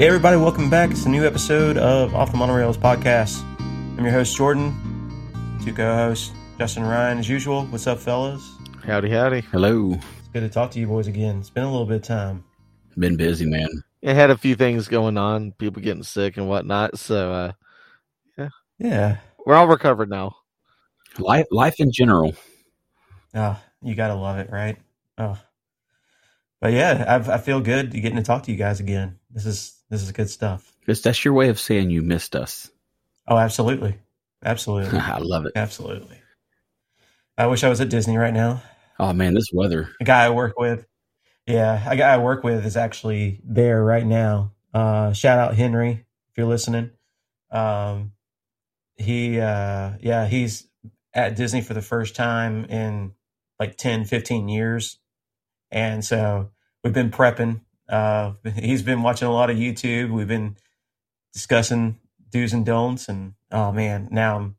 Hey, everybody, welcome back. It's a new episode of Off the Monorails podcast. I'm your host, Jordan. Two co hosts, Justin and Ryan, as usual. What's up, fellas? Howdy, howdy. Hello. It's good to talk to you boys again. It's been a little bit of time. Been busy, man. It had a few things going on, people getting sick and whatnot. So, uh, Yeah. we're all recovered now. Life, life in general. Oh, you gotta love it, right? Oh, but yeah, I've, I feel good getting to talk to you guys again. This is this is good stuff. That's, that's your way of saying you missed us. Oh, absolutely, absolutely, I love it. absolutely. I wish I was at Disney right now. Oh man, this weather. A guy I work with, yeah, a guy I work with is actually there right now. Uh, shout out Henry if you're listening. Um, he, uh, yeah, he's at Disney for the first time in like 10, 15 years. And so we've been prepping. Uh, he's been watching a lot of YouTube. We've been discussing do's and don'ts. And oh man, now I'm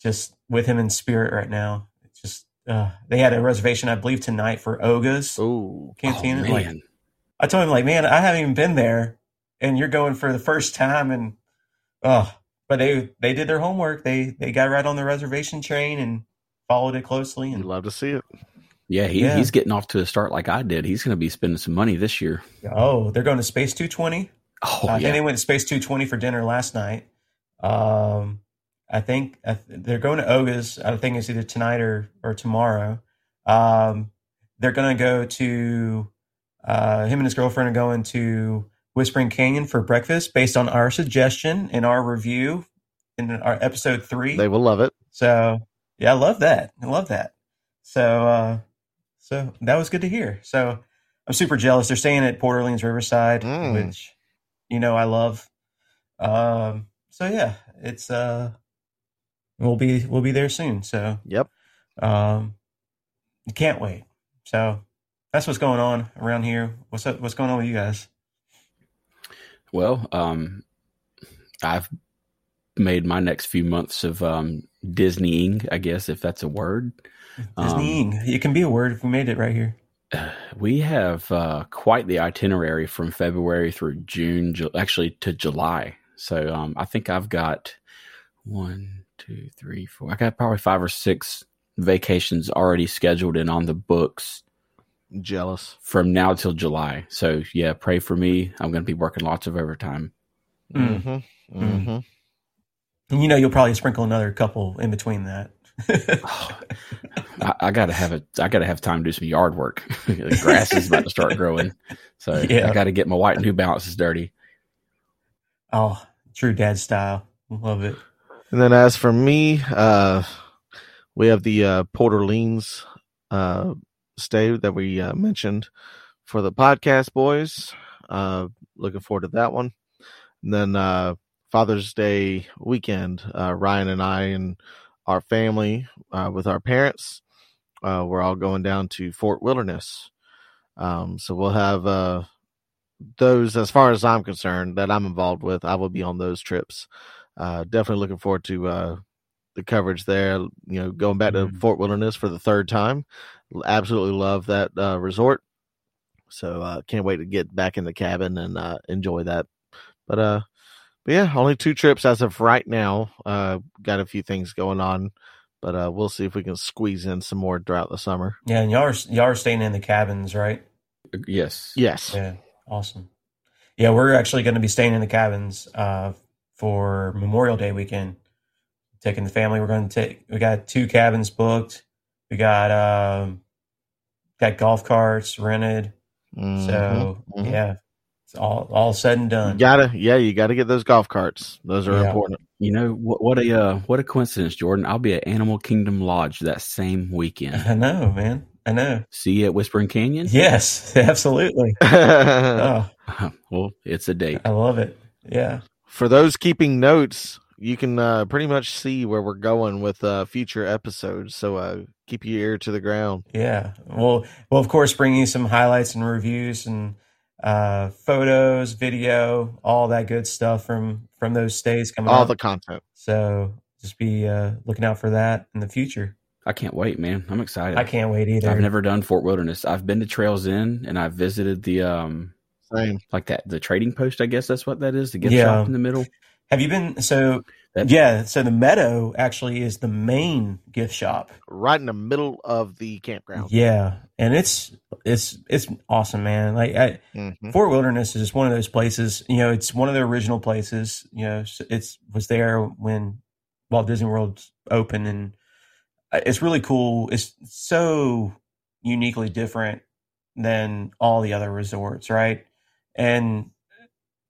just with him in spirit right now. It's just, uh, they had a reservation, I believe, tonight for Oga's Ooh, Cantina. oh, like. I told him, like, man, I haven't even been there, and you're going for the first time, and oh, but they they did their homework. They they got right on the reservation train and followed it closely. you'd And love to see it. Yeah, he, yeah. he's getting off to a start like I did. He's going to be spending some money this year. oh, they're going to Space 220. Oh, I think they went to Space 220 for dinner last night. Um, I think I th- they're going to Oga's. I think it's either tonight or or tomorrow. Um, they're going to go to uh, him and his girlfriend are going to Whispering Canyon for breakfast based on our suggestion in our review in our episode three. They will love it. So yeah, I love that. I love that. So uh so that was good to hear. So I'm super jealous. They're staying at Port Orleans Riverside, Mm. which you know I love. Um so yeah, it's uh we'll be we'll be there soon. So Yep. um can't wait. So that's what's going on around here. What's up what's going on with you guys? Well, um, I've made my next few months of um, Disneying, I guess, if that's a word. Um, it can be a word if we made it right here. We have uh, quite the itinerary from February through June, Ju- actually to July. So um, I think I've got one, two, three, four. I got probably five or six vacations already scheduled and on the books Jealous. from now till July. So yeah, pray for me. I'm going to be working lots of overtime. Mm. Mm-hmm. Mm. Mm-hmm. And you know you'll probably sprinkle another couple in between that. I, I gotta have it. I gotta have time to do some yard work. the grass is about to start growing, so Yeah. I got to get my white New Balances dirty. Oh, true dad style. Love it. And then as for me, uh, we have the uh, Port Orleans uh, stay that we uh, mentioned for the podcast boys. Uh, looking forward to that one. And then uh, Father's Day weekend, uh, Ryan and I and our family uh, with our parents, uh, we're all going down to Fort Wilderness. Um, so we'll have uh, those, as far as I'm concerned, that I'm involved with. I will be on those trips uh, definitely looking forward to uh, the coverage there. You know, going back to Mhm. Fort Wilderness for the third time. Absolutely love that uh, resort. So uh, can't wait to get back in the cabin and uh, enjoy that. But uh, but yeah, only two trips as of right now. Uh, got a few things going on, but uh, we'll see if we can squeeze in some more throughout the summer. Yeah, and y'all are y'all are staying in the cabins, right? Yes. Yes. Yeah, awesome. Yeah, we're actually going to be staying in the cabins uh, for Memorial Day weekend. Taking the family, we're going to take. We got two cabins booked. We got um, got golf carts rented. Mhm, So mhm. yeah, it's all all said and You done. gotta, yeah, you gotta get those golf carts. Those are Yeah. important. You know what? What a uh, what a coincidence, Jordan. I'll be at Animal Kingdom Lodge that same weekend. I know, man. I know. See you at Whispering Canyon. Yes, absolutely. Oh, well, it's a date. I love it. Yeah. for those keeping notes, you can uh, pretty much see where we're going with uh, future episodes. So uh, keep your ear to the ground. Yeah. Well, well, of course, bring you some highlights and reviews and uh, photos, video, all that good stuff from from those stays coming All up. the content. so just be uh, looking out for that in the future. I can't wait, man. I'm excited. I can't wait either. I've never done Fort Wilderness. I've been to Trails End and I've visited the um Same. like that the trading post. I guess that's what that is. The gift Yeah. shop in the middle. Have you been? So That- yeah, so the Meadow actually is the main gift shop. Right in the middle of the campground. Yeah, and it's it's it's awesome, man. Like I, Mhm. Fort Wilderness is just one of those places. You know, it's one of the original places. You know, it's was there when Walt Disney World opened, and uh, it's really cool. It's so uniquely different than all the other resorts, right? And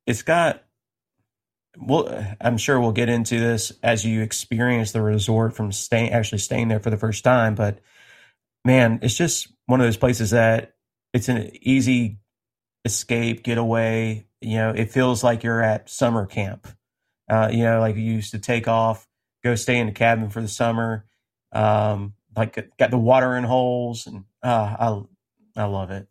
it's got. Well, I'm sure we'll get into this as you experience the resort from staying actually staying there for the first time. But man, it's just one of those places that it's an easy escape, getaway. You know, it feels like you're at summer camp. Uh, you know, like you used to take off, go stay in the cabin for the summer. Um, like got the watering holes, and uh, I I love it.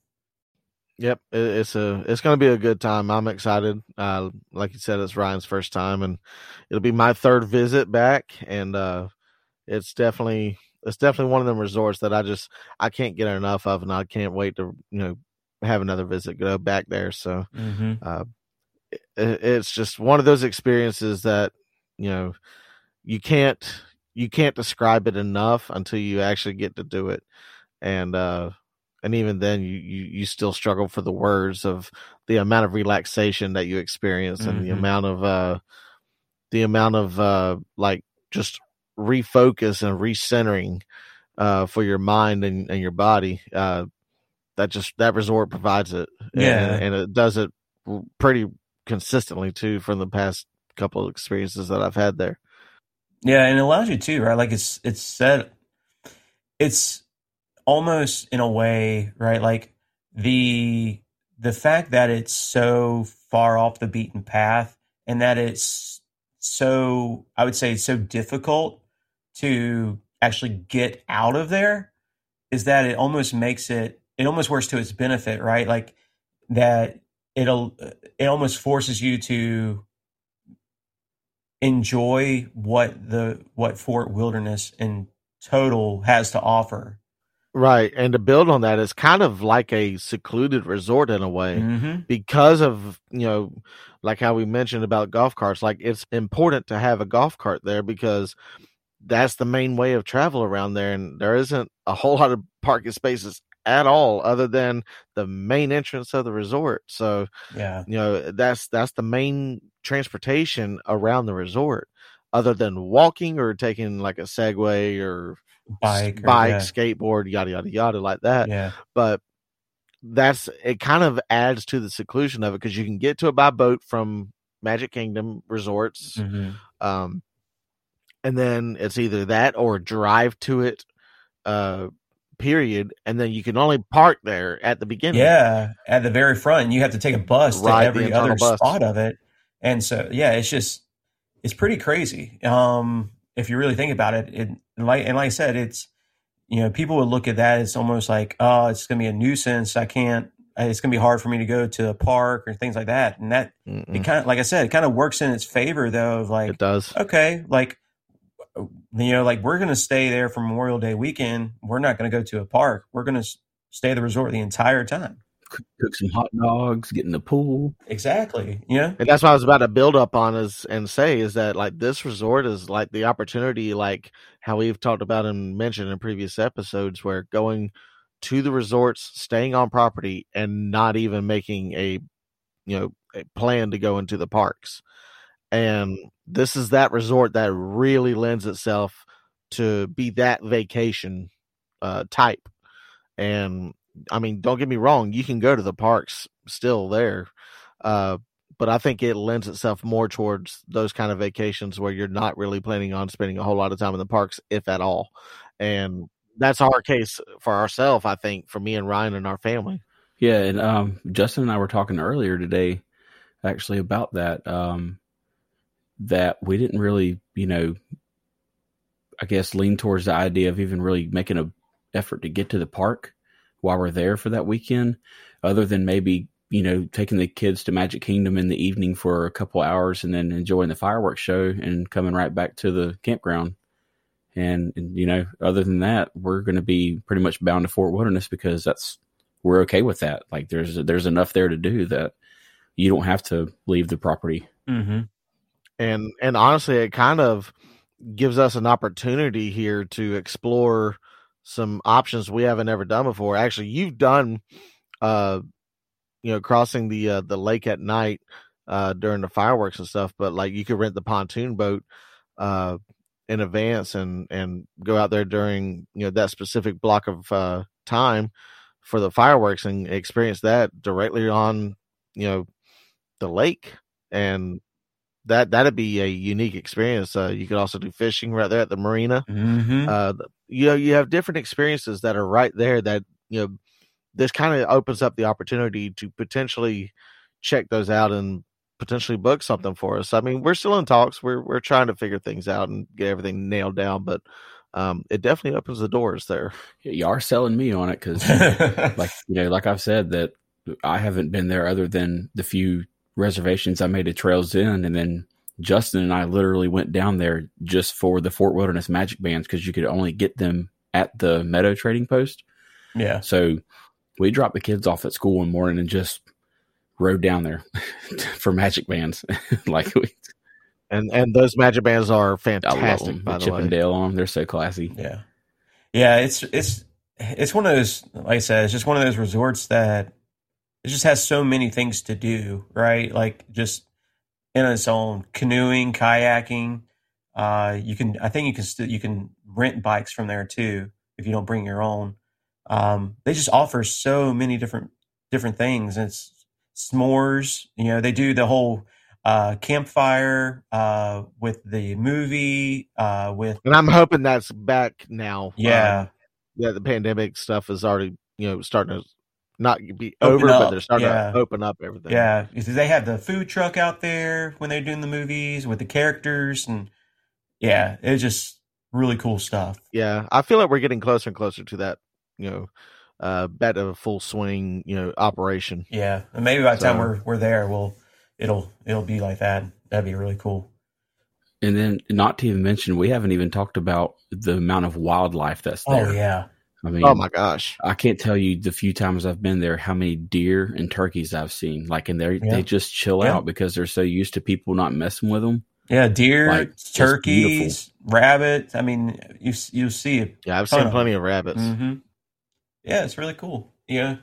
Yep, it's a it's going to be a good time. I'm excited. Uh, like you said, it's Ryan's first time, and it'll be my third visit back, and uh, it's definitely it's definitely one of them resorts that I just I can't get enough of, and I can't wait to you know have another visit, go back there. So Mm-hmm. uh, it, it's just one of those experiences that you know you can't you can't describe it enough until you actually get to do it and uh and even then you you, you still struggle for the words of the amount of relaxation that you experience and the Mhm. amount of uh the amount of uh like just refocus and recentering uh for your mind and, and your body uh that just that resort provides it Yeah. and, and it does it pretty consistently too from the past couple of experiences that I've had there. Yeah, and it allows you to, right? Like it's it's said it's almost in a way, right? Like the the fact that it's so far off the beaten path and that it's so I would say so difficult to actually get out of there is that it almost makes it it almost works to its benefit, right? Like that it'll it almost forces you to enjoy what the what Fort Wilderness in total has to offer. Right. And to build on that, it's kind of like a secluded resort in a way Mm-hmm. because of, you know, like how we mentioned about golf carts. Like it's important to have a golf cart there because that's the main way of travel around there. And there isn't a whole lot of parking spaces at all other than the main entrance of the resort. So, Yeah. you know that's that's the main transportation around the resort other than walking or taking like a segway or Bike. or- bike yeah. skateboard yada yada yada like that Yeah. but that's it kind of adds to the seclusion of it because you can get to it by boat from magic kingdom resorts Mhm. um and then it's either that or drive to it uh period and then you can only park there at the beginning Yeah. At the very front, you have to take a bus to Ride the every other bus. spot of it. And so, yeah, it's just, it's pretty crazy. Um, if you really think about it, it and like, and like I said, it's, you know, people would look at that as almost like, oh, it's going to be a nuisance. I can't, it's going to be hard for me to go to a park or things like that. And that, Mm-mm. it kind of, like I said, it kind of works in its favor though, of like, it does okay, like you know, like we're going to stay there for Memorial Day weekend. We're not going to go to a park. We're going to stay at the resort the entire time. Cook, cook some hot dogs, get in the pool. Exactly. Yeah. And that's what I was about to build up on is and say is that like this resort is like the opportunity, like how we've talked about and mentioned in previous episodes, where going to the resorts, staying on property, and not even making a you know a plan to go into the parks. And this is that resort that really lends itself to be that vacation uh, type. And I mean, don't get me wrong, you can go to the parks still there. Uh, but I think it lends itself more towards those kind of vacations where you're not really planning on spending a whole lot of time in the parks, if at all. And that's our case for ourselves, I think, for me and Ryan and our family. Yeah, and um, Justin and I were talking earlier today, actually about that. Um, that we didn't really, you know, I guess lean towards the idea of even really making a effort to get to the park while we're there for that weekend, other than maybe you know taking the kids to Magic Kingdom in the evening for a couple hours and then enjoying the fireworks show and coming right back to the campground. And, and you know, other than that, we're going to be pretty much bound to Fort Wilderness because that's we're okay with that. Like there's there's enough there to do that you don't have to leave the property. Mm-hmm. and and honestly it kind of gives us an opportunity here to explore some options we haven't ever done before. Actually you've done uh you know crossing the uh, the lake at night uh during the fireworks and stuff but like you could rent the pontoon boat uh in advance and and go out there during you know that specific block of uh time for the fireworks and experience that directly on you know the lake. And that that'd be a unique experience. Uh, you could also do fishing right there at the marina. Mm-hmm. Uh, you know, you have different experiences that are right there. That you know, this kind of opens up the opportunity to potentially check those out and potentially book something for us. I mean, we're still in talks. We're we're trying to figure things out and get everything nailed down, but um, it definitely opens the doors there. You are selling me on it because, like you know, like I've said, that I haven't been there other than the few reservations I made at Trails End, and then Justin and I literally went down there just for the Fort Wilderness Magic Bands because you could only get them at the Meadow Trading Post. yeah. So we dropped the kids off at school one morning and just rode down there for Magic Bands. like we, And and those magic bands are fantastic. I love fantastic. them. By With the Chip way, and Dale on them, they're so classy. Yeah. Yeah, it's it's it's one of those like I said, it's just one of those resorts that it just has so many things to do, right? Like just in its own canoeing, kayaking. Uh, you can I think you can still you can rent bikes from there too if you don't bring your own. Um, they just offer so many different different things. It's s'mores, you know, they do the whole uh campfire uh with the movie uh with and I'm hoping that's back now. yeah Um, yeah, the pandemic stuff is already you know starting to not be Open over, but they're starting yeah. to open up everything. Yeah, because they have the food truck out there when they're doing the movies with the characters, and yeah, it's just really cool stuff. yeah. I feel like we're getting closer and closer to that. You know, uh, back to a full swing. You know, operation. Yeah, and maybe by the time we're we're there, we'll it'll it'll be like that. That'd be really cool. And then, not to even mention, we haven't even talked about the amount of wildlife that's there. Oh yeah, I mean, Oh my gosh. I can't tell you the few times I've been there how many deer and turkeys I've seen. Like, and they Yeah. they just chill Yeah. out because they're so used to people not messing with them. yeah, deer, Like, turkeys, rabbits. I mean, you you see it. Yeah, I've seen of plenty of rabbits. hmm Yeah, it's really cool. Yeah.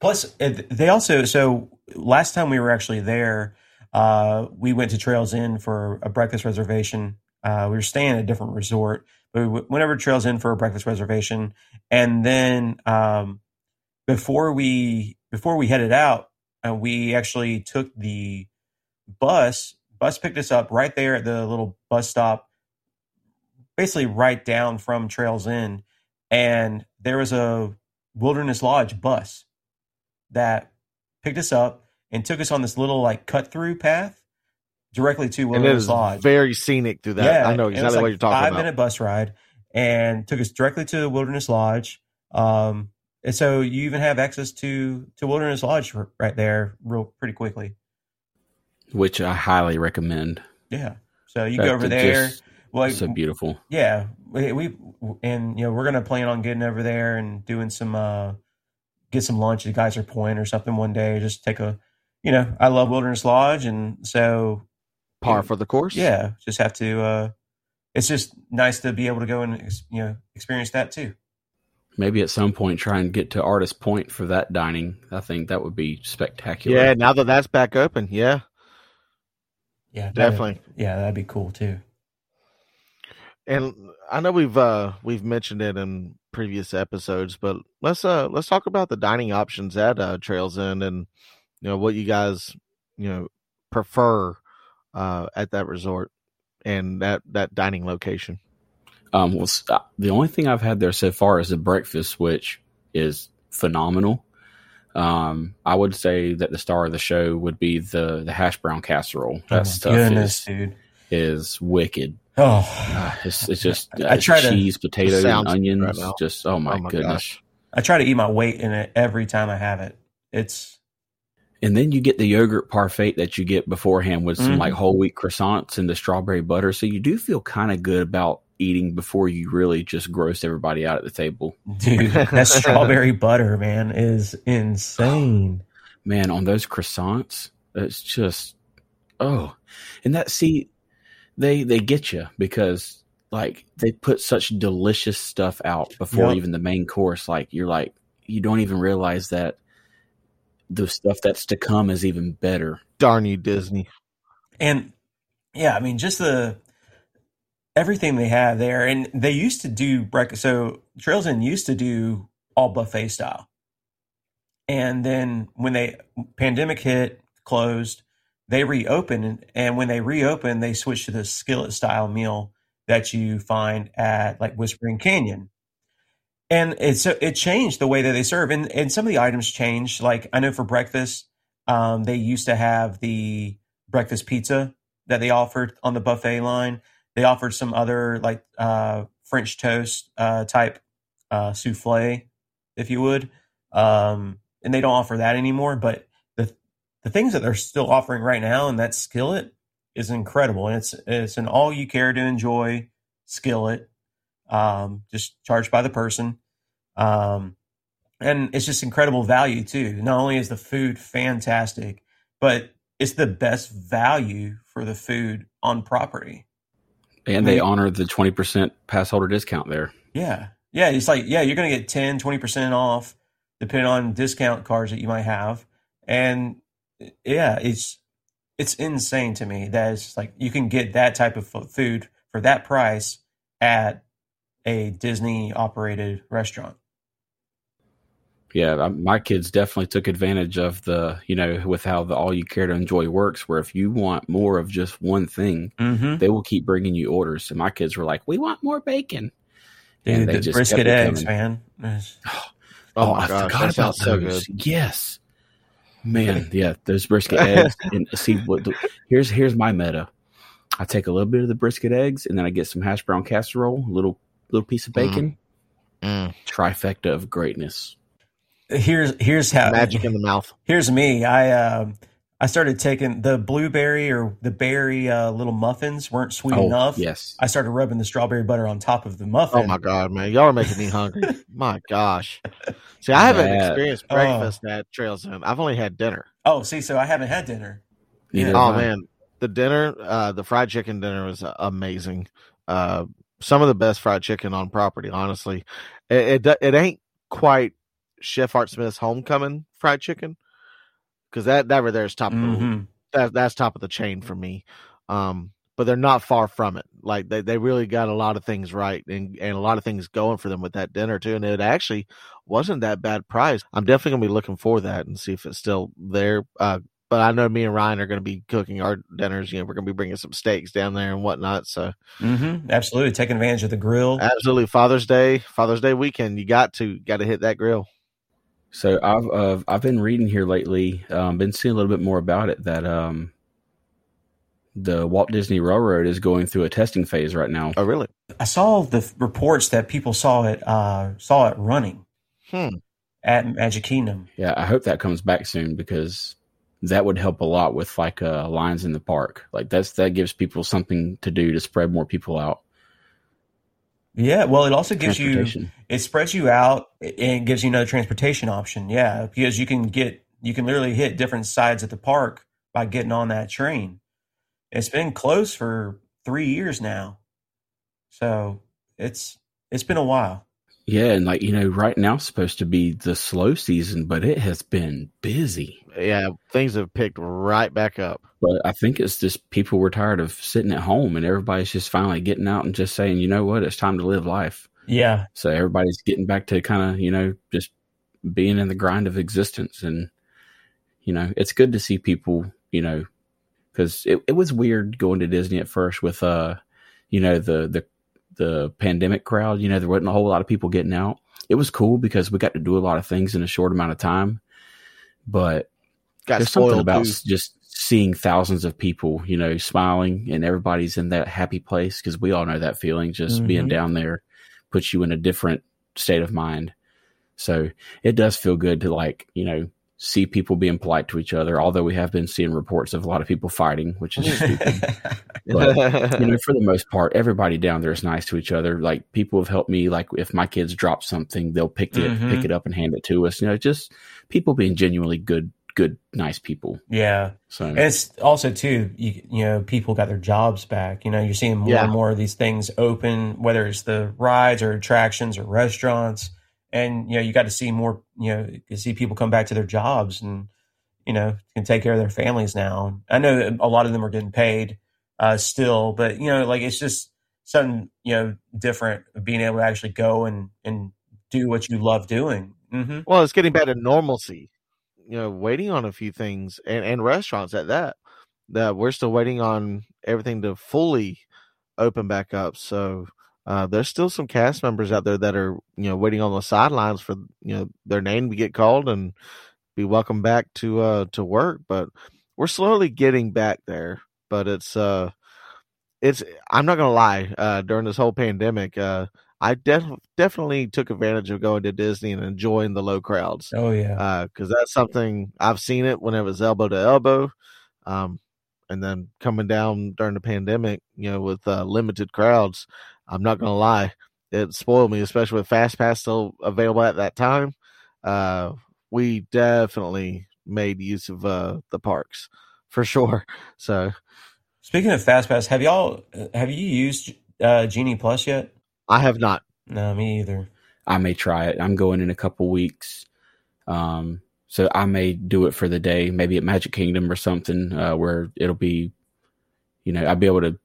Plus, they also so last time we were actually there, uh, we went to Trails End for a breakfast reservation. Uh, we were staying at a different resort, but we w- went to Trails End for a breakfast reservation, and then um, before we before we headed out, uh, we actually took the bus. Bus picked us up right there at the little bus stop, basically right down from Trails End, and there was a Wilderness Lodge bus that picked us up and took us on this little like cut through path directly to And it Wilderness is Lodge. very scenic through that. Yeah, I know and it was exactly like what you're talking five about. minute bus ride and took us directly to Wilderness Lodge. Um, and so you even have access to to Wilderness Lodge right there, real pretty quickly. which I highly recommend. Yeah. So you That- go over there. just- Well, so beautiful. yeah, we, we and you know we're gonna plan on getting over there and doing some uh get some lunch at Geyser Point or something one day. Just take a, you know, I love Wilderness Lodge, and so Par for the course. yeah, just have to. uh It's just nice to be able to go and you know experience that too. Maybe at some point try and get to Artist Point for that dining. I think that would be spectacular. Yeah. Now that that's back open, yeah, Yeah, that'd- definitely. Yeah, that'd be cool too. And I know we've uh we've mentioned it in previous episodes, but let's uh let's talk about the dining options at uh, Trails End and you know what you guys you know prefer uh at that resort and that that dining location. Um, well, uh, the only thing I've had there so far is the breakfast, which is phenomenal. Um, I would say that the star of the show would be the the hash brown casserole. That oh my stuff goodness, is dude. is wicked. Oh, Uh, it's, it's just I uh, try to- cheese, potatoes, and onions. right just oh my, Oh my goodness! gosh. I try to eat my weight in it every time I have it. It's And then you get the yogurt parfait that you get beforehand with some Mhm. like whole wheat croissants and the strawberry butter. So you do feel kind of good about eating before you really just gross everybody out at the table. dude, that strawberry butter, man, is insane. Man, on those croissants, It's just oh, and that see they they get you because like they put such delicious stuff out before Yep. even the main course. Like you're like you don't even realize that the stuff that's to come is even better. Darn you, Disney. And yeah, I mean, just the everything they have there, and they used to do breakfast. So Trails End used to do all buffet style, and then when they pandemic hit, closed, they reopened, and when they reopened, they switched to the skillet style meal that you find at like Whispering Canyon. And it's it changed the way that they serve, and and some of the items changed. Like I know for breakfast, um, they used to have the breakfast pizza that they offered on the buffet line. They offered some other like uh, French toast uh, type uh, souffle, if you would, um, and they don't offer that anymore. But the the things that they're still offering right now in that skillet is incredible, and it's it's an all you care to enjoy skillet, um, just charged by the person, um, and it's just incredible value too. Not only is the food fantastic, but it's the best value for the food on property. And they Right. honor the twenty percent pass holder discount there. Yeah. Yeah. It's like, yeah, you're going to get 10, 20% off depending on discount cards that you might have. And yeah, it's, it's insane to me that it's like you can get that type of food for that price at a Disney operated restaurant. Yeah, my kids definitely took advantage of the, you know, with how the all you care to enjoy works, where if you want more of just one thing, Mm-hmm. they will keep bringing you orders. And my kids were like, we want more bacon. Dude, And they the just brisket eggs, coming. man. It's- Oh, my I gosh, forgot that about sounds so those. good. Yes. Man, yeah, those brisket eggs. And see what the, here's here's my meta. I take a little bit of the brisket eggs and then I get some hash brown casserole, a little little piece of bacon, Mm. trifecta of greatness. Here's, here's how Magic in the mouth. Here's me. I um I started taking the blueberry or the berry uh, little muffins weren't sweet oh, enough. yes. I started rubbing the strawberry butter on top of the muffin. Oh my god, man, y'all are making me hungry. my gosh. See, I haven't That- experienced Oh. breakfast at Trails End. I've only had dinner. Oh, see, so I haven't had dinner. Neither Oh man, the dinner, uh, the fried chicken dinner was uh, amazing. Uh, some of the best fried chicken on property. Honestly, it it, it ain't quite Chef Art Smith's homecoming fried chicken because that that right there is top of the Mhm. that, that's top of the chain for me. Um, but they're not far from it. Like they, they really got a lot of things right and, and a lot of things going for them with that dinner too. And it actually wasn't that bad price. I'm definitely gonna be looking for that and see if it's still there. Uh, but I know me and Ryan are gonna be cooking our dinners. You know, we're gonna be bringing some steaks down there and whatnot. So Mhm. Absolutely, taking advantage of the grill. absolutely, Father's Day, Father's Day weekend, you got to got to hit that grill. So I've uh, I've been reading here lately, um, been seeing a little bit more about it. That um, the Walt Disney Railroad is going through a testing phase right now. Oh, really? I saw the reports that people saw it uh, saw it running Hmm. at Magic Kingdom. Yeah, I hope that comes back soon because that would help a lot with like uh, lines in the park. Like that's that gives people something to do to spread more people out. Yeah, well, it also gives you it spreads you out and gives you another transportation option. Yeah, because you can get you can literally hit different sides of the park by getting on that train. It's been closed for three years now, so it's it's been a while. Yeah, and like you know, right now it's supposed to be the slow season, but it has been busy. Yeah, things have picked right back up. But I think it's just people were tired of sitting at home, and everybody's just finally getting out and just saying, you know what, it's time to live life. Yeah, So everybody's getting back to kind of you know just being in the grind of existence, and you know it's good to see people, you know, because it, it was weird going to Disney at first with uh, you know the the the pandemic crowd. You know there wasn't a whole lot of people getting out. It was cool because we got to do a lot of things in a short amount of time, but Got there's something about too. just seeing thousands of people, you know, smiling and everybody's in that happy place because we all know that feeling. Just being Mhm. down there puts you in a different state of mind. So it does feel good to like, you know, see people being polite to each other. Although we have been seeing reports of a lot of people fighting, which is stupid. But you know, for the most part, everybody down there is nice to each other. Like people have helped me. Like if my kids drop something, they'll pick it Mhm. pick it up and hand it to us. You know, just people being genuinely good good, nice people. Yeah. So And it's also too, you, you know, people got their jobs back. You know, you're seeing more Yeah. and more of these things open, whether it's the rides or attractions or restaurants. And you know, you got to see more. You know, see people come back to their jobs and you know can take care of their families now. I know a lot of them are getting paid uh, still, but you know, like it's just something you know different being able to actually go and and do what you love doing. hmm Well, it's getting back to normalcy. You know, waiting on a few things and, and restaurants at that. That we're still waiting on everything to fully open back up. So uh, there's still some cast members out there that are you know waiting on the sidelines for you know their name to get called and be welcomed back to uh to work. But we're slowly getting back there. But it's uh it's I'm not gonna lie. Uh, during this whole pandemic, uh, I def- definitely took advantage of going to Disney and enjoying the low crowds Oh yeah, because that's something I've seen it when it was elbow to elbow, um, and then coming down during the pandemic, you know, with uh, limited crowds. I'm not gonna lie, it spoiled me, especially with Fast Pass still available at that time. Uh, we definitely made use of uh, the parks for sure. So Speaking of FastPass, have y'all have you used uh, Genie Plus yet? I have not. No, me either. I may try it. I'm going in a couple weeks. Um, so I may do it for the day, maybe at Magic Kingdom or something, uh, where it'll be, you know, I'll be able to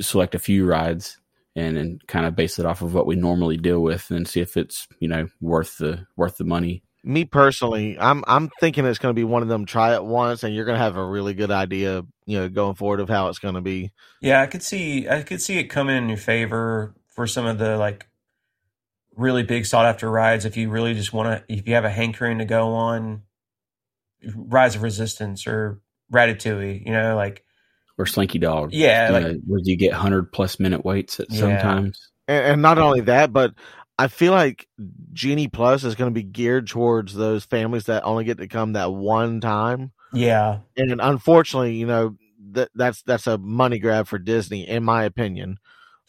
select a few rides and, and kind of base it off of what we normally deal with and see if it's, you know, worth the, worth the money. Me personally, I'm I'm thinking it's going to be one of them. Try it once, and you're going to have a really good idea, you know, going forward of how it's going to be. Yeah, I could see I could see it coming in your favor for some of the like really big sought after rides if you really just want to if you have a hankering to go on Rise of Resistance or Ratatouille, you know, like Or Slinky Dog. yeah, you like know, where you get 100 plus minute waits at Yeah. sometimes. And, and not only that, but I feel like Genie Plus is going to be geared towards those families that only get to come that one time. yeah, And unfortunately, you know, that that's that's a money grab for Disney, in my opinion.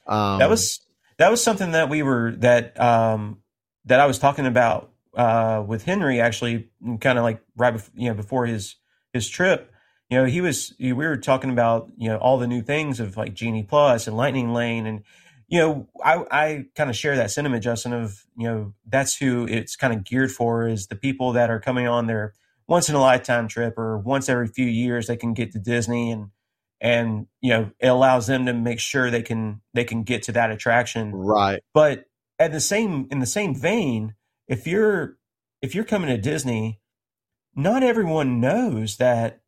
Um, that was that was something that we were that um that I was talking about uh with Henry actually kind of like right before you know before his his trip you know he was we were talking about you know all the new things of like Genie Plus and Lightning Lane and you know I I kind of share that sentiment Justin of you know that's who it's kind of geared for is the people that are coming on their once in a lifetime trip or once every few years they can get to Disney and and you know it allows them to make sure they can they can get to that attraction right. but at the same in the same vein if you're if you're coming to disney not everyone knows that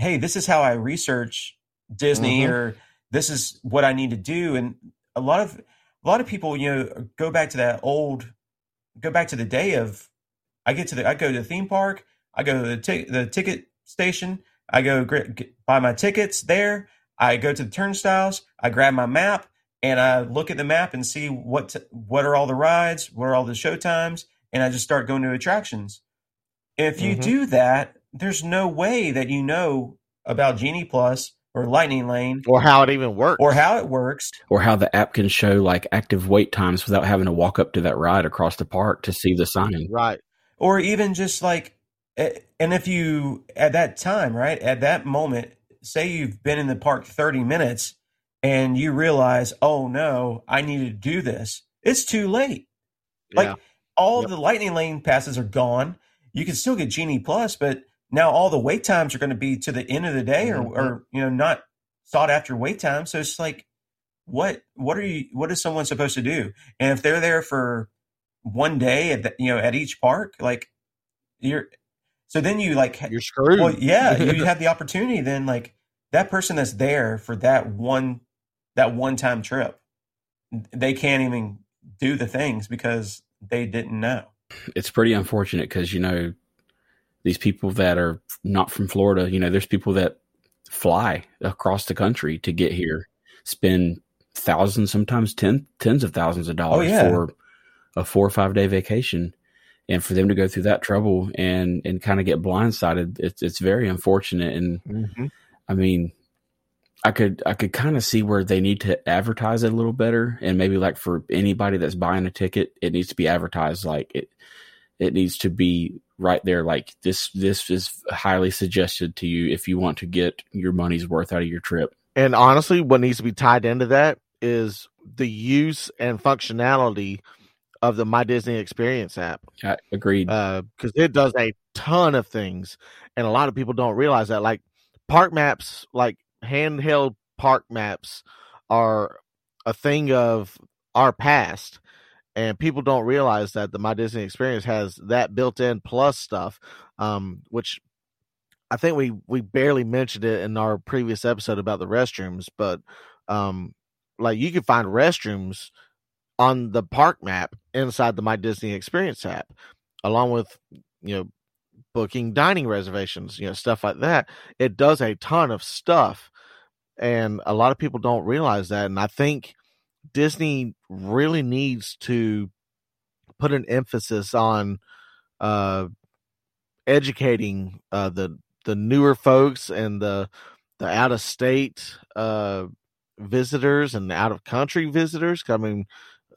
hey this is how i research disney Mhm. or this is what i need to do and a lot of a lot of people you know go back to that old go back to the day of i get to the i go to the theme park i go to the, tic the ticket station i go get, buy my tickets there i go to the turnstiles i grab my map and I look at the map and see what t- what are all the rides, what are all the show times, and I just start going to attractions. If you Mhm. do that, there's no way that you know about Genie Plus or Lightning Lane Or how it even works. or how it works. Or how the app can show like active wait times without having to walk up to that ride across the park to see the sign. right. or even just like and if you at that time right at that moment say you've been in the park 30 minutes and you realize oh no i need to do this it's too late like all Yep. the lightning lane passes are gone you can still get genie plus but now all the wait times are going to be to the end of the day or, mm-hmm. or you know not sought after wait time. So it's like what what are you what is someone supposed to do? And if they're there for one day at the, you know at each park like you're so then you like You're screwed. well yeah you have the opportunity then like that person that's there for that one that one time trip they can't even do the things because they didn't know. It's pretty unfortunate because, you know, these people that are not from Florida, you know, there's people that fly across the country to get here, spend thousands, sometimes ten, tens of thousands of dollars yeah. for a four or five day vacation. And for them to go through that trouble and, and kind of get blindsided, it's, it's very unfortunate. And Mhm. I mean, I could I could kind of see where they need to advertise it a little better, and maybe like for anybody that's buying a ticket, it needs to be advertised like it. It needs to be right there. Like this, this is highly suggested to you if you want to get your money's worth out of your trip. And honestly, what needs to be tied into that is the use and functionality of the My Disney Experience app. I agreed. Because uh, it does a ton of things, and a lot of people don't realize that. Like park maps, like handheld park maps, are a thing of our past and people don't realize that the my disney experience has that built in plus stuff um, which i think we we barely mentioned it in our previous episode about the restrooms but um, like you can find restrooms on the park map inside the my disney experience app along with you know booking dining reservations you know stuff like that. It does a ton of stuff and a lot of people don't realize that and i think Disney really needs to put an emphasis on uh, educating uh, the the newer folks and the the out of state uh, visitors and out of country visitors. Mean,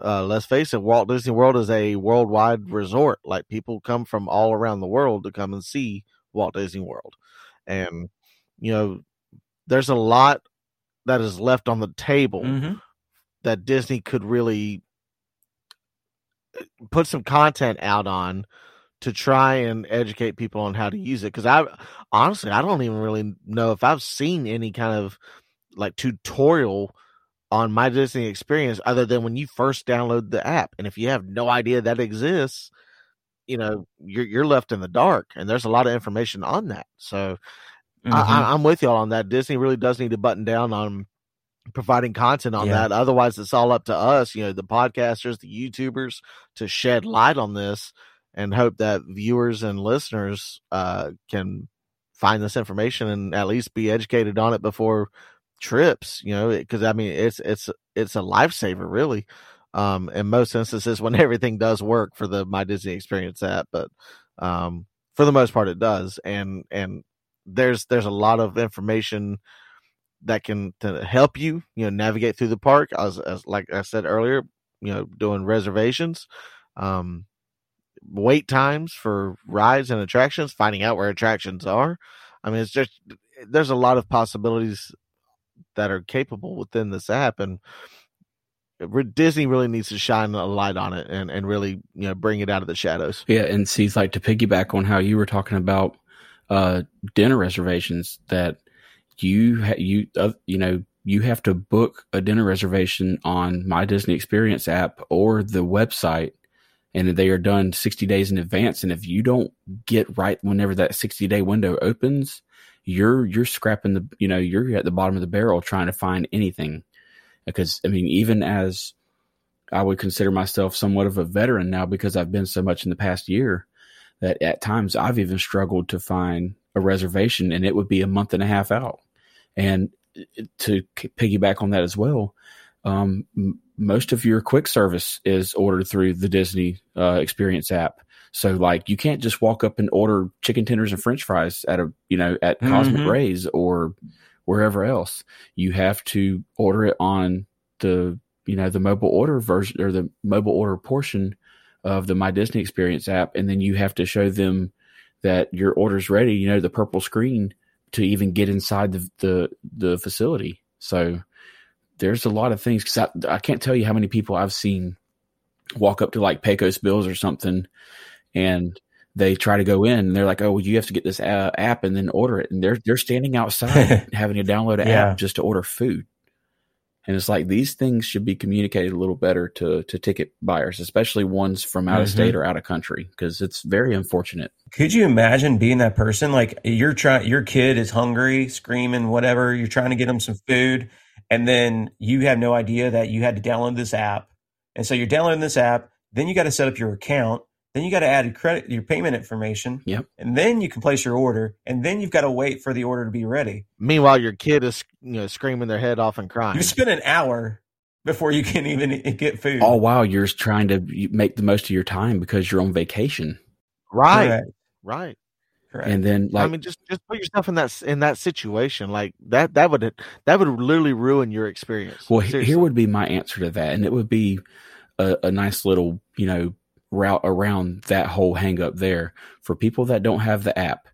uh, let's face it, Walt Disney World is a worldwide resort. Like people come from all around the world to come and see Walt Disney World, and you know, there's a lot that is left on the table. Mm-hmm that Disney could really put some content out on to try and educate people on how to use it. Because i honestly i don't even really know if i've seen any kind of like tutorial on my disney experience other than when you first download the app. And if you have no idea that exists you know you're, you're left in the dark and there's a lot of information on that. So mm-hmm. I, i'm with y'all on that. Disney really does need to button down on providing content on yeah. that. Otherwise, it's all up to us, you know, the podcasters, the YouTubers, to shed light on this and hope that viewers and listeners uh, can find this information and at least be educated on it before trips. You know, because I mean, it's it's it's a lifesaver, really. Um, in most instances, when everything does work for the My Disney Experience app, but um, for the most part, it does. And and there's there's a lot of information that can to help you, you know, navigate through the park. As, as like I said earlier, you know, doing reservations, um, wait times for rides and attractions, finding out where attractions are. I mean, it's just there's a lot of possibilities that are capable within this app, and Disney really needs to shine a light on it and and really you know bring it out of the shadows. Yeah, and see, like to piggyback on how you were talking about uh dinner reservations that you ha- you uh, you know you have to book a dinner reservation on my Disney Experience app or the website, and they are done 60 days in advance. And if you don't get right whenever that 60 day window opens, you're you're scrapping the you know you're at the bottom of the barrel trying to find anything. Because I mean, even as I would consider myself somewhat of a veteran now because I've been so much in the past year that at times I've even struggled to find a reservation and it would be a month and a half out. And to piggyback on that as well, um, m- most of your quick service is ordered through the Disney uh, Experience app. So like you can't just walk up and order chicken tenders and French fries at a you know at mm-hmm. Cosmic Rays or wherever else. You have to order it on the you know the mobile order version or the mobile order portion of the My Disney Experience app, and then you have to show them that your order's ready. You know the purple screen to even get inside the the, the facility. So there's a lot of things because I, I can't tell you how many people I've seen walk up to like Pecos Bills or something, and they try to go in and they're like, "Oh, well, you have to get this uh, app and then order it," and they're they're standing outside having to download an yeah. app just to order food. And it's like these things should be communicated a little better to to ticket buyers, especially ones from out mm-hmm. of state or out of country, because it's very unfortunate. Could you imagine being that person? Like you're trying, your kid is hungry, screaming, whatever. You're trying to get them some food, and then you have no idea that you had to download this app, and so you're downloading this app. Then you got to set up your account. Then you got to add credit your payment information. Yep. And then you can place your order. And then you've got to wait for the order to be ready. Meanwhile, your kid is you know screaming their head off and crying. You spend an hour before you can even get food. All while you're trying to make the most of your time because you're on vacation. Right. Correct. Right. Correct. And then like I mean just just put yourself in that in that situation like that that would that would literally ruin your experience. Well, Seriously. here would be my answer to that and it would be a, a nice little, you know, route around that whole hang up there. For people that don't have the app,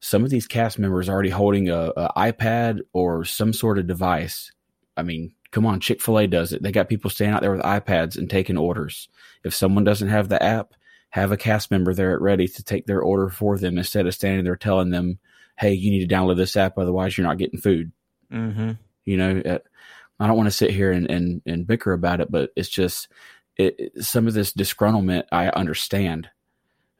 some of these cast members already holding a, a iPad or some sort of device. I mean, come on, Chick fil A does it. They got people standing out there with iPads and taking orders. If someone doesn't have the app, have a cast member there at ready to take their order for them instead of standing there telling them, hey, you need to download this app, otherwise you're not getting food. Mm-hmm. You know, uh, I don't want to sit here and, and, and bicker about it, but it's just it, it, some of this disgruntlement I understand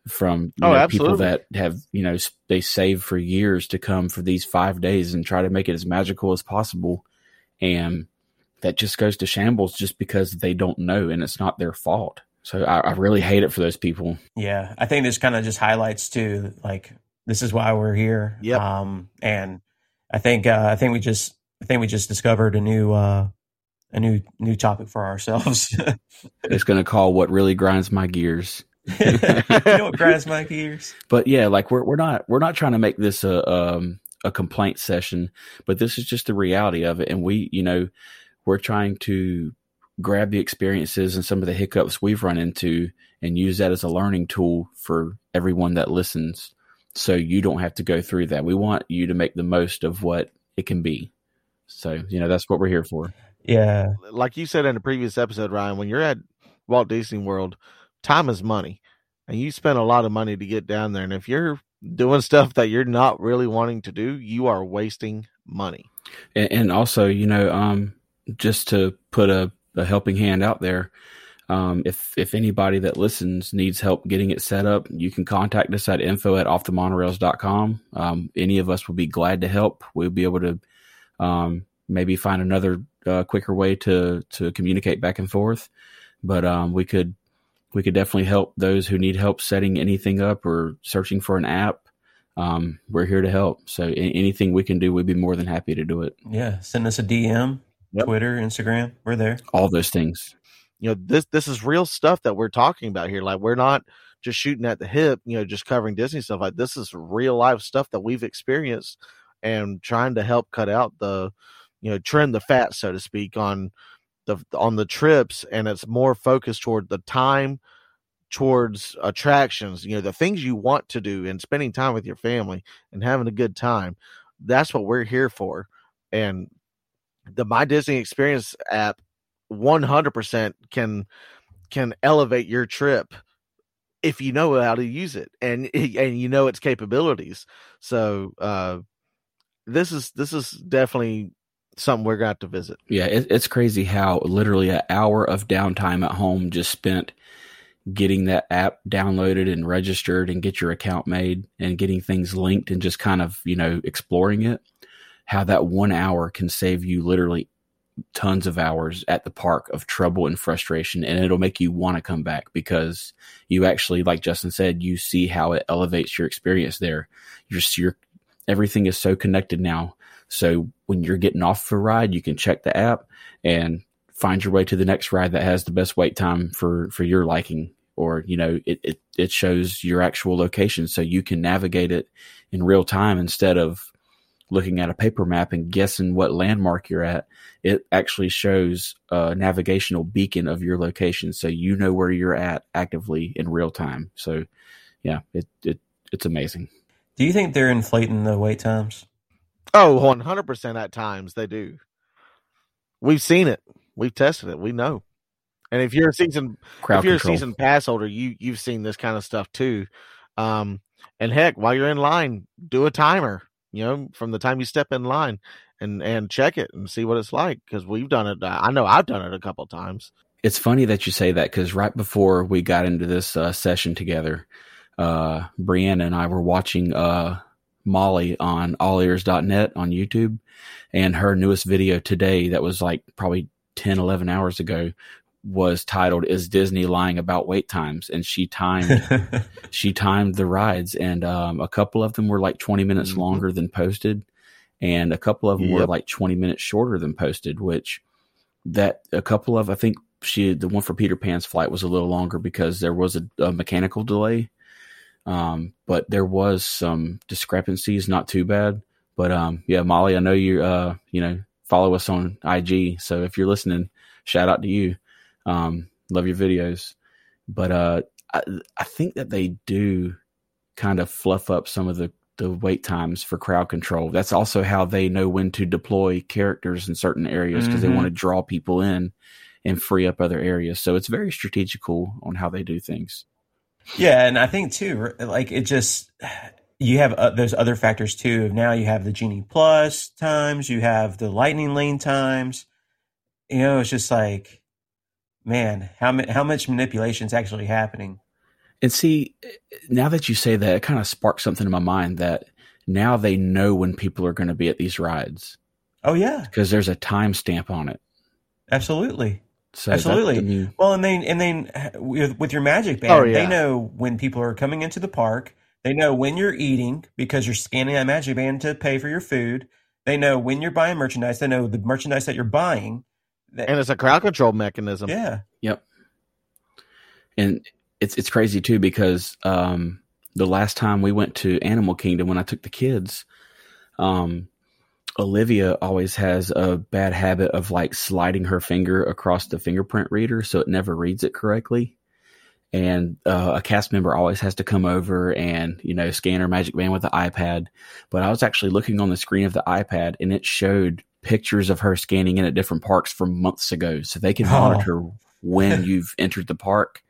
from you Oh, know, people that have you know they save for years to come for these five days and try to make it as magical as possible, and that just goes to shambles just because they don't know and it's not their fault. So I, I really hate it for those people. Yeah, I think this kind of just highlights too, like this is why we're here. Yep. Um, and I think uh, I think we just I think we just discovered a new uh, a new new topic for ourselves. It's going to call what really grinds my gears. you know what grinds my gears? but yeah, like we're we're not we're not trying to make this a um a complaint session, but this is just the reality of it, and we you know we're trying to grab the experiences and some of the hiccups we've run into and use that as a learning tool for everyone that listens, so you don't have to go through that. We want you to make the most of what it can be. So you know that's what we're here for. Yeah, like you said in the previous episode, Ryan, when you're at Walt Disney World, time is money, and you spend a lot of money to get down there. And if you're doing stuff that you're not really wanting to do, you are wasting money. and, and also you know um just to put a, a helping hand out there um if if anybody that listens needs help getting it set up you can contact us at info at offthemonorails.com um any of us will be glad to help we'll be able to um maybe find another uh, quicker way to to communicate back and forth but um we could we could definitely help those who need help setting anything up or searching for an app um, we're here to help. So a- anything we can do, we'd be more than happy to do it. yeah. Send us a DM, Yep. Twitter, Instagram. We're there. All those things. You know, this this is real stuff that we're talking about here. Like we're not just shooting at the hip, you know, just covering Disney stuff. Like this is real life stuff that we've experienced and trying to help cut out the, you know, trim the fat, so to speak, on the on the trips, and it's more focused toward the time towards attractions, you know, the things you want to do and spending time with your family and having a good time. That's what we're here for. And the My Disney Experience app 100% can can elevate your trip if you know how to use it and and you know its capabilities. So, uh this is this is definitely something we're going to have to visit. Yeah, it, it's crazy how literally an hour of downtime at home just spent getting that app downloaded and registered and get your account made and getting things linked and just kind of, you know, exploring it. How that one hour can save you literally tons of hours at the park of trouble and frustration. And it'll make you want to come back because you actually, like Justin said, you see how it elevates your experience there. You're, you're everything is so connected now. So when you're getting off of a ride, you can check the app and find your way to the next ride that has the best wait time for for your liking or you know it it, it shows your actual location so you can navigate it in real time instead of looking at a paper map and guessing what landmark you're at. It actually shows a navigational beacon of your location so you know where you're at actively in real time. So yeah it, it it's amazing. Do you think they're inflating the wait times? Oh, 100% at times they do. We've seen it. We've tested it. We know. And if you're a season crowd if you're control a season pass holder, you you've seen this kind of stuff too. Um, and heck, while you're in line, do a timer. You know, from the time you step in line, and and check it and see what it's like because we've done it. I know I've done it a couple times. it's funny that you say that because right before we got into this uh, session together, uh, Brianna and I were watching uh, Molly on allears.net on YouTube, and her newest video today, that was like probably 10, 11 hours ago, was titled "Is Disney Lying About Wait Times?" and she timed she timed the rides, and um, a couple of them were like 20 minutes Mhm. longer than posted, and a couple of them were like 20 minutes shorter than posted, which that a couple of I think she the one for Peter Pan's flight was a little longer because there was a, a mechanical delay. Um, but there was some discrepancies, not too bad. But um, yeah, Molly, I know you uh, you know, follow us on IG. So if you're listening, shout out to you. Um, love your videos. But uh I, I think that they do kind of fluff up some of the the wait times for crowd control. That's also how they know when to deploy characters in certain areas because Mhm. they want to draw people in and free up other areas. So it's very strategical on how they do things. Yeah, and I think too, like it just you have uh, those other factors too. Now you have the Genie Plus times, you have the Lightning Lane times. You know, it's just like, man, how how much manipulation is actually happening? And see, now that you say that, it kind of sparks something in my mind that now they know when people are going to be at these rides Oh yeah, because there's a timestamp on it. absolutely. So Absolutely. I Well, and then and then with, with your Magic Band, Oh, yeah. they know when people are coming into the park. They know when you're eating because you're scanning that Magic Band to pay for your food. They know when you're buying merchandise. They know the merchandise that you're buying. That- and it's a crowd control mechanism. yeah. Yep. And it's it's crazy too because um, the last time we went to Animal Kingdom when I took the kids, um, Olivia always has a bad habit of like sliding her finger across the fingerprint reader so it never reads it correctly. And uh, a cast member always has to come over and you know scan her Magic Band with the iPad. But I was actually looking on the screen of the iPad and it showed pictures of her scanning in at different parks from months ago, so they can Oh. monitor when you've entered the park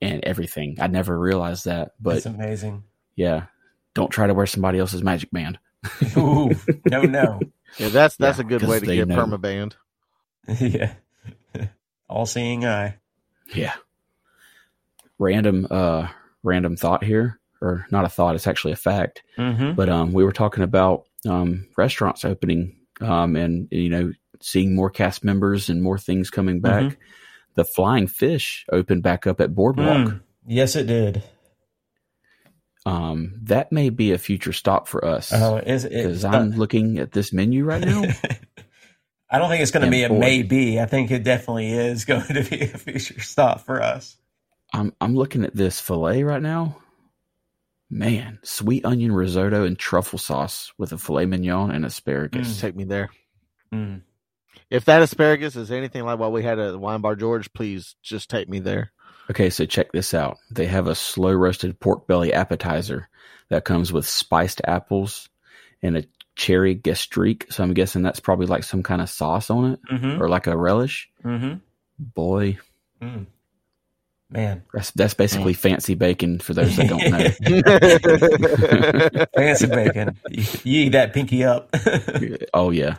and everything. I never realized that, but it's amazing. yeah, don't try to wear somebody else's Magic Band. Ooh, no, no. Yeah, that's that's Yeah, a good way to get know. permaband. yeah. All seeing eye. Yeah. Random, uh, random thought here, or not a thought. It's actually a fact. Mm-hmm. But um, we were talking about um, restaurants opening, um, and you know, seeing more cast members and more things coming back. Mhm. The Flying Fish opened back up at Boardwalk. Mm. Yes, it did. Um, that may be a future stop for us Oh, is it? because I'm looking at this menu right now. I don't think it's going to be a boy. maybe. I think it definitely is going to be a future stop for us. I'm I'm looking at this fillet right now. Man, sweet onion risotto and truffle sauce with a filet mignon and asparagus. Just take me there. Mm. If that asparagus is anything like what we had at Wine Bar George, please just take me there. Okay, so check this out. They have a slow roasted pork belly appetizer that comes with spiced apples and a cherry gastrique. So I'm guessing that's probably like some kind of sauce on it Mm-hmm. or like a relish. Mm-hmm. Boy, Mm. Man, that's that's basically fancy bacon for those that don't know. fancy bacon. You, you eat that pinky up. oh yeah.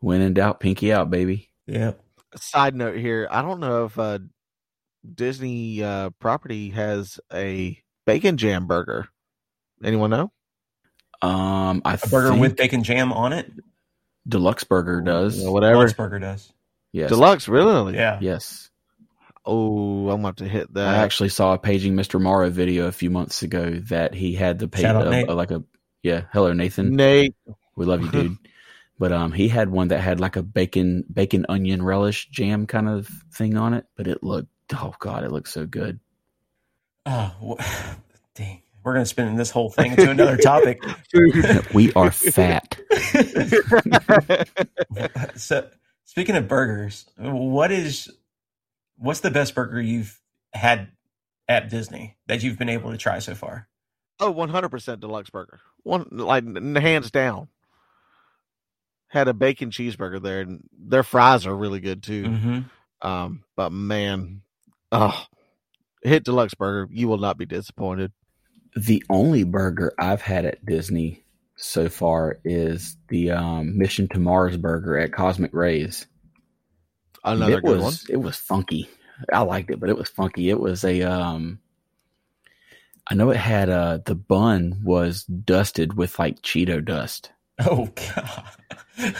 When in doubt, pinky out, baby. Yeah. Side note here, I don't know if uh, Disney uh, property has a bacon jam burger. Anyone know? Um, I A burger think with bacon jam on it. Deluxe Burger does. Yeah, whatever. Deluxe Burger does. Yes. Deluxe, really? Yeah. Yes. Oh, I'm gonna have to hit that. I actually saw a paging Mr. Morrow video a few months ago that he had the page uh, like a yeah. Hello Nathan, Nate. we love you, dude. but um, he had one that had like a bacon bacon onion relish jam kind of thing on it, but it looked oh god, it looks so good. Oh, wh- dang. We're going to spin this whole thing into another topic. we are fat. so, speaking of burgers, what is what's the best burger you've had at Disney that you've been able to try so far? oh, 100% deluxe burger. One like hands down. Had a bacon cheeseburger there, and their fries are really good too. Mm-hmm. Um, but man, oh, hit deluxe burger, you will not be disappointed. The only burger I've had at Disney so far is the um, Mission to Mars burger at Cosmic Rays. Another it good was it was funky. I liked it, but it was funky. It was a um I know it had uh the bun was dusted with like Cheeto dust. Oh God!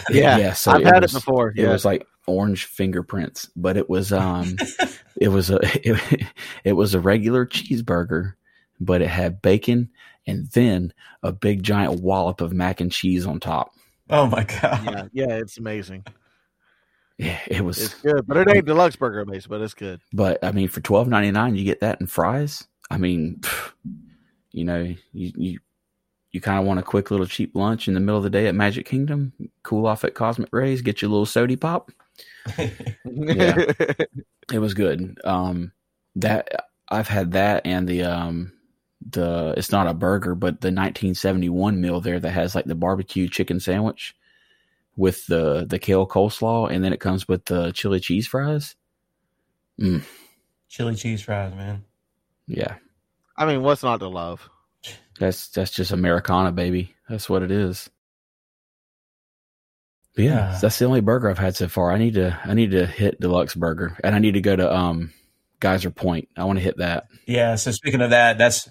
Yeah, yeah. So I've had was, it before. It Yeah, was like orange fingerprints, but it was um it was a it, it was a regular cheeseburger, but it had bacon and then a big giant wallop of mac and cheese on top. Oh my God! yeah, yeah, it's amazing. Yeah, it was. It's good, but it ain't deluxe burger base, but it's good. But I mean, for twelve ninety nine, you get that and fries. I mean, you know, you you, you kind of want a quick little cheap lunch in the middle of the day at Magic Kingdom, cool off at Cosmic Rays, get your little sody pop. Yeah. It was good. Um, that I've had that and the um the it's not a burger, but the 1971 meal there that has like the barbecue chicken sandwich with the the kale coleslaw, and then it comes with the chili cheese fries. Mm, Chili cheese fries, man. yeah, I mean, what's not to love? that's that's just Americana, baby. That's what it is. But yeah, Ah. that's the only burger I've had so far. I need to I need to hit deluxe burger, and I need to go to um Geyser Point. I want to hit that. Yeah. So speaking of that, that's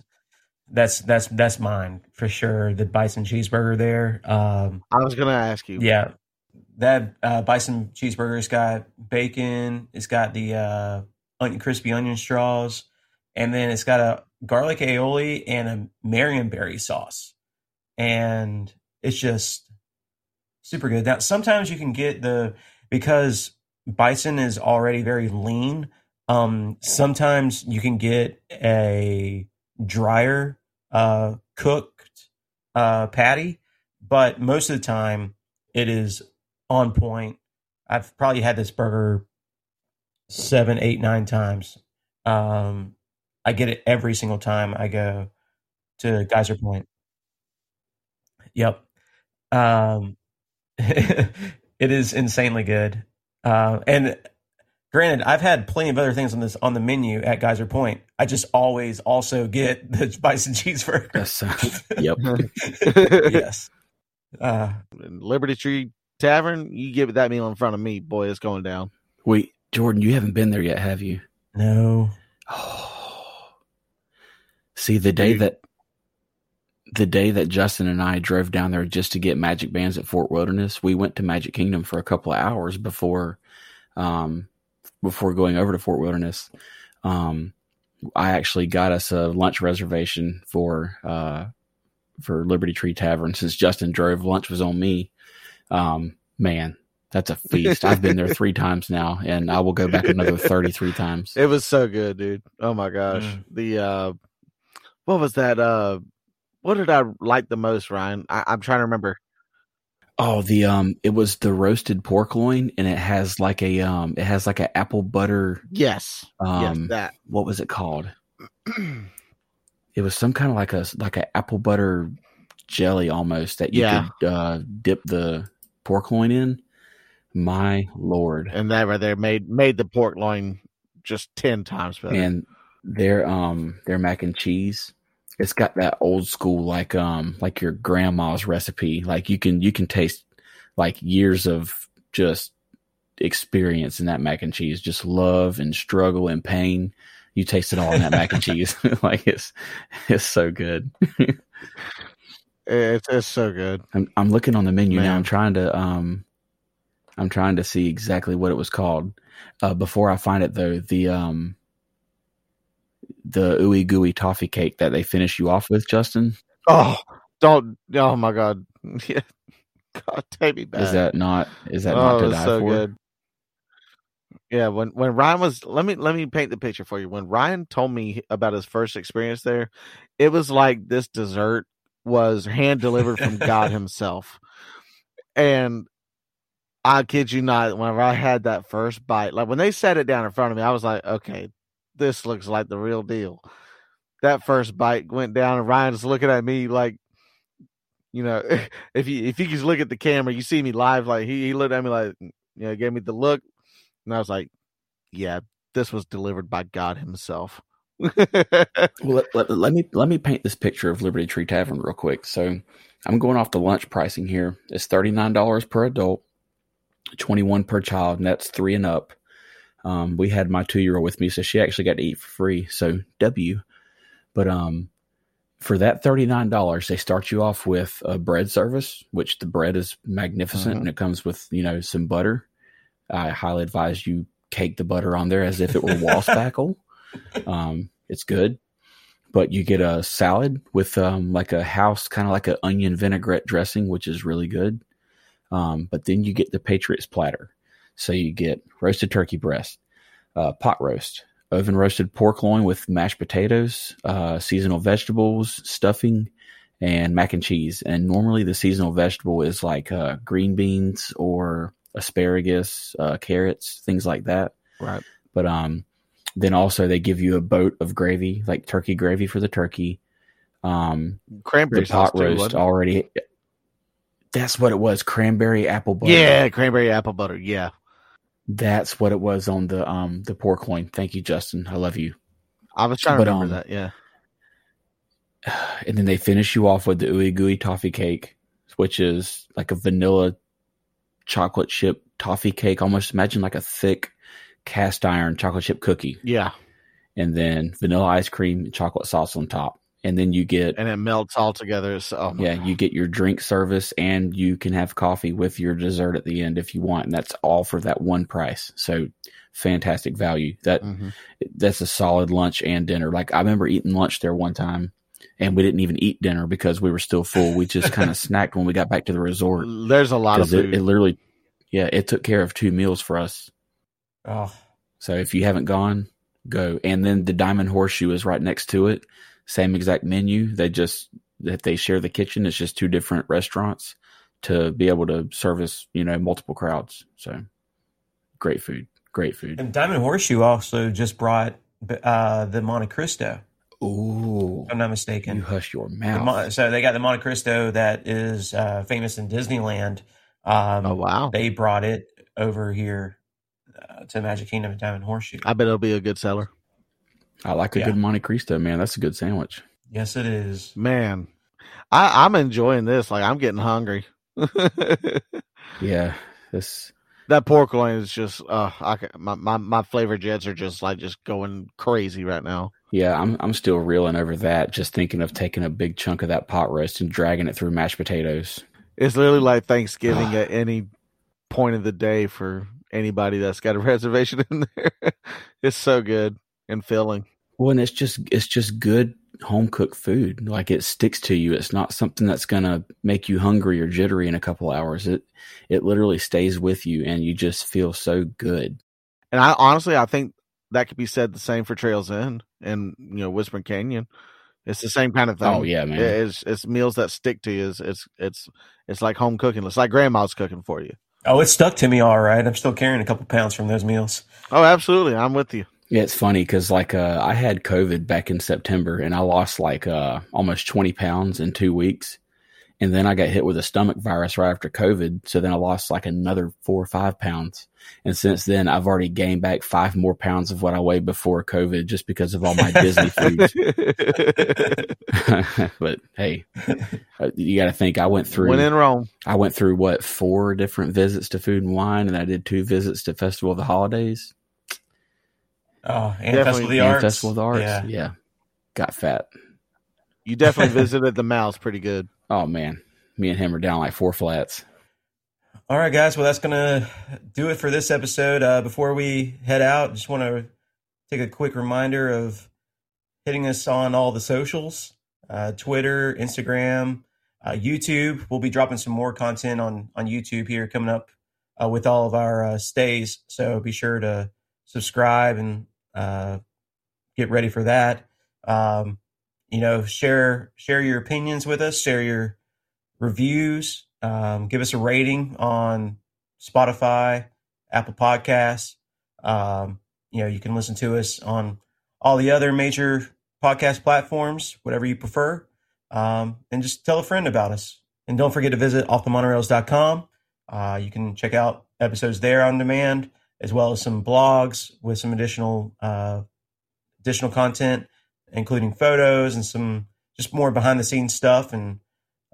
that's that's that's mine for sure. The bison cheeseburger there. Um, I was gonna ask you. yeah, that uh, bison cheeseburger's got bacon. It's got the uh, onion, crispy onion straws, and then it's got a garlic aioli and a marionberry sauce, and it's just super good. Now, sometimes you can get the because bison is already very lean. Um, sometimes you can get a drier uh, cooked uh, patty, but most of the time it is on point. I've probably had this burger seven, eight, nine times. Um, I get it every single time I go to Geyser Point. Yep. Um, it is insanely good. Uh, and granted, I've had plenty of other things on this on the menu at Geyser Point. I just always also get the bison cheeseburger. That's uh, yep. yes. Uh, Liberty Tree Tavern, you give that meal in front of me, boy, it's going down. Wait, Jordan, you haven't been there yet, have you? no. Oh. See, the day Dude. that the day that Justin and I drove down there just to get Magic Bands at Fort Wilderness, we went to Magic Kingdom for a couple of hours before um before going over to Fort Wilderness. Um I actually got us a lunch reservation for uh for Liberty Tree Tavern since Justin drove lunch was on me. Um man, that's a feast. I've been there 3 times now and I will go back another 33 times. It was so good, dude. Oh my gosh. Mm. The uh what was that uh what did I like the most, Ryan? I, I'm trying to remember. Oh, the um, it was the roasted pork loin, and it has like a um, it has like an apple butter Yes. um, yes, what was it called? It was some kind of like a like a apple butter jelly almost that you Yeah. could uh, dip the pork loin in. My lord, and that right there made made the pork loin just ten times better. and their um their mac and cheese, it's got that old school like um like your grandma's recipe. Like you can you can taste like years of just experience in that mac and cheese, just love and struggle and pain. You taste it all in that mac and cheese. like it's it's so good. It's it's so good. I'm I'm looking on the menu now. I'm trying to um I'm trying to see exactly what it was called. Uh before I find it though, the um the ooey gooey toffee cake that they finish you off with, Justin, Oh, don't! Oh my god! Yeah. God, take me back. is that not is that not oh, to it's die so for? good. Yeah, when when Ryan was let me let me paint the picture for you. When Ryan told me about his first experience there, it was like this dessert was hand delivered from God Himself, and I kid you not, whenever I had that first bite, like when they set it down in front of me, I was like, okay, this looks like the real deal. That first bite went down, and Ryan's looking at me like, you know, if you if you just look at the camera, you see me live. Like he, he looked at me like, you know, gave me the look, and I was like, yeah, this was delivered by God Himself. Well, let, let, let me let me paint this picture of Liberty Tree Tavern real quick. So, I'm going off the lunch pricing here. It's thirty nine dollars per adult, twenty one per child, and that's three and up. Um, we had my two year old with me, so she actually got to eat for free. So W. But um, for that thirty nine dollars, they start you off with a bread service, which the bread is magnificent, Mhm. and it comes with you know some butter. I highly advise you cake the butter on there as if it were waspackle. Um, it's good, but you get a salad with um, like a house, kind of like an onion vinaigrette dressing, which is really good. Um, but then you get the Patriots platter. So you get roasted turkey breast, uh, pot roast, oven roasted pork loin with mashed potatoes, uh, seasonal vegetables, stuffing, and mac and cheese. And normally the seasonal vegetable is like uh, green beans or asparagus, uh, carrots, things like that right. but um then also they give you a boat of gravy, like turkey gravy for the turkey. Um, Cranberry pot sauce too, roast already. That's what it was. Cranberry apple butter. Yeah, cranberry apple butter. Yeah, that's what it was on the um the pork loin. Thank you, Justin. I love you. I was trying to But, remember um, that. Yeah, And then they finish you off with the ooey gooey toffee cake, which is like a vanilla chocolate chip toffee cake. Almost imagine like a thick cast iron chocolate chip cookie, yeah, and then vanilla ice cream and chocolate sauce on top. And then you get and it melts all together. So, oh yeah, God. you get your drink service and you can have coffee with your dessert at the end if you want, and that's all for that one price. So fantastic value. That Mhm. that's a solid lunch and dinner. Like I remember eating lunch there one time, and we didn't even eat dinner because we were still full. We just kind of snacked when we got back to the resort There's a lot of because it, food. it literally, yeah, it took care of two meals for us. Oh, So if you haven't gone, go. And then the Diamond Horseshoe is right next to it. Same exact menu. They just that they share the kitchen. It's just two different restaurants to be able to service you know multiple crowds. So great food, great food. and Diamond Horseshoe also just brought uh, the Monte Cristo. Ooh, If I'm not mistaken. you hush your The mouth. Mon- so they got the Monte Cristo that is uh, famous in Disneyland. Um, oh wow! They brought it over here uh, to Magic Kingdom and Diamond Horseshoe. I bet it'll be a good seller. I like a Yeah. good Monte Cristo, man. That's a good sandwich. Yes, it is. Man, I, I'm enjoying this. Like I'm getting hungry. Yeah, this that pork loin is just uh, I, ca- my, my my flavor jets are just like just going crazy right now. Yeah, I'm I'm still reeling over that. Just thinking of taking a big chunk of that pot roast and dragging it through mashed potatoes. It's literally like Thanksgiving at any point of the day for anybody that's got a reservation in there. it's so good and filling. Well, and it's just it's just good home cooked food. Like it sticks to you. It's not something that's gonna make you hungry or jittery in a couple hours. It it literally stays with you, and you just feel so good. And I honestly, I think that could be said the same for Trails End and you know Whispering Canyon. It's the same kind of thing. Oh yeah, man. It's it's meals that stick to you. It's it's it's, it's like home cooking. It's like grandma's cooking for you. Oh, it stuck to me all right. I'm still carrying a couple pounds from those meals. Oh, absolutely. I'm with you. Yeah, it's funny because like uh, I had COVID back in September, and I lost like uh, almost twenty pounds in two weeks, and then I got hit with a stomach virus right after COVID. So then I lost like another four or five pounds, and since then I've already gained back five more pounds of what I weighed before COVID, just because of all my Disney foods. but hey, uh, you got to think I went through. when in Rome. I went through what four different visits to Food and Wine, and I did two visits to Festival of the Holidays Oh, and Definitely. Festival of the Arts. Festival of the Arts. Yeah. yeah, got fat. You definitely visited the mouse pretty good. Oh man, me and him are down like four flats. All right, guys. Well, that's going to do it for this episode. Uh, before we head out, just want to take a quick reminder of hitting us on all the socials uh, Twitter, Instagram, uh, YouTube. We'll be dropping some more content on, on YouTube here coming up uh, with all of our uh, stays. So be sure to subscribe and uh, get ready for that. Um, you know, share share your opinions with us, share your reviews, um, give us a rating on Spotify, Apple Podcasts. Um, you know, you can listen to us on all the other major podcast platforms, whatever you prefer. Um, and just tell a friend about us. And don't forget to visit offthemonorails.com. Uh, you can check out episodes there on demand, as well as some blogs with some additional uh, additional content, including photos and some just more behind the scenes stuff. And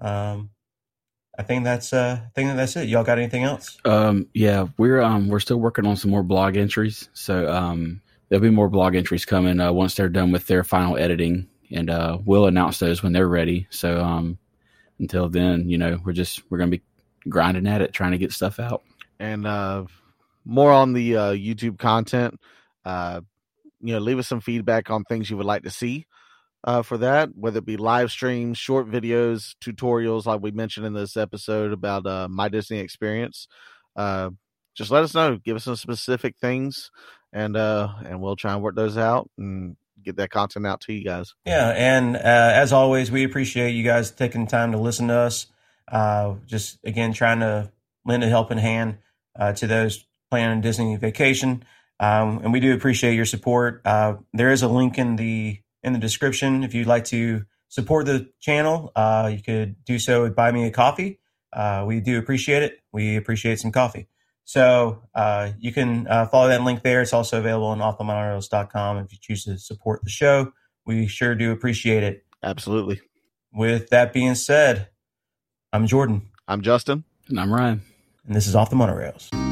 um, I think that's uh, I think that's it. Y'all got anything else? Um, yeah, we're um we're still working on some more blog entries, so um there'll be more blog entries coming uh, once they're done with their final editing, and uh, we'll announce those when they're ready. So um until then, you know, we're just we're gonna be grinding at it, trying to get stuff out. and uh, more on the uh, YouTube content. Uh, you know, leave us some feedback on things you would like to see uh, for that, whether it be live streams, short videos, tutorials, like we mentioned in this episode about uh, my Disney experience. Uh, just let us know. Give us some specific things, and uh, and we'll try and work those out and get that content out to you guys. Yeah, and uh, as always, we appreciate you guys taking time to listen to us. Uh, just again, trying to lend a helping hand uh, to those planning a Disney vacation. Um, and we do appreciate your support. Uh, there is a link in the in the description if you'd like to support the channel. Uh, you could do so with buy me a coffee. Uh, we do appreciate it. We appreciate some coffee. So uh, you can uh, follow that link there. It's also available on offthemonorails.com if you choose to support the show. We sure do appreciate it. Absolutely. With that being said, I'm Jordan. I'm Justin. And I'm Ryan. And this is Off the Monorails.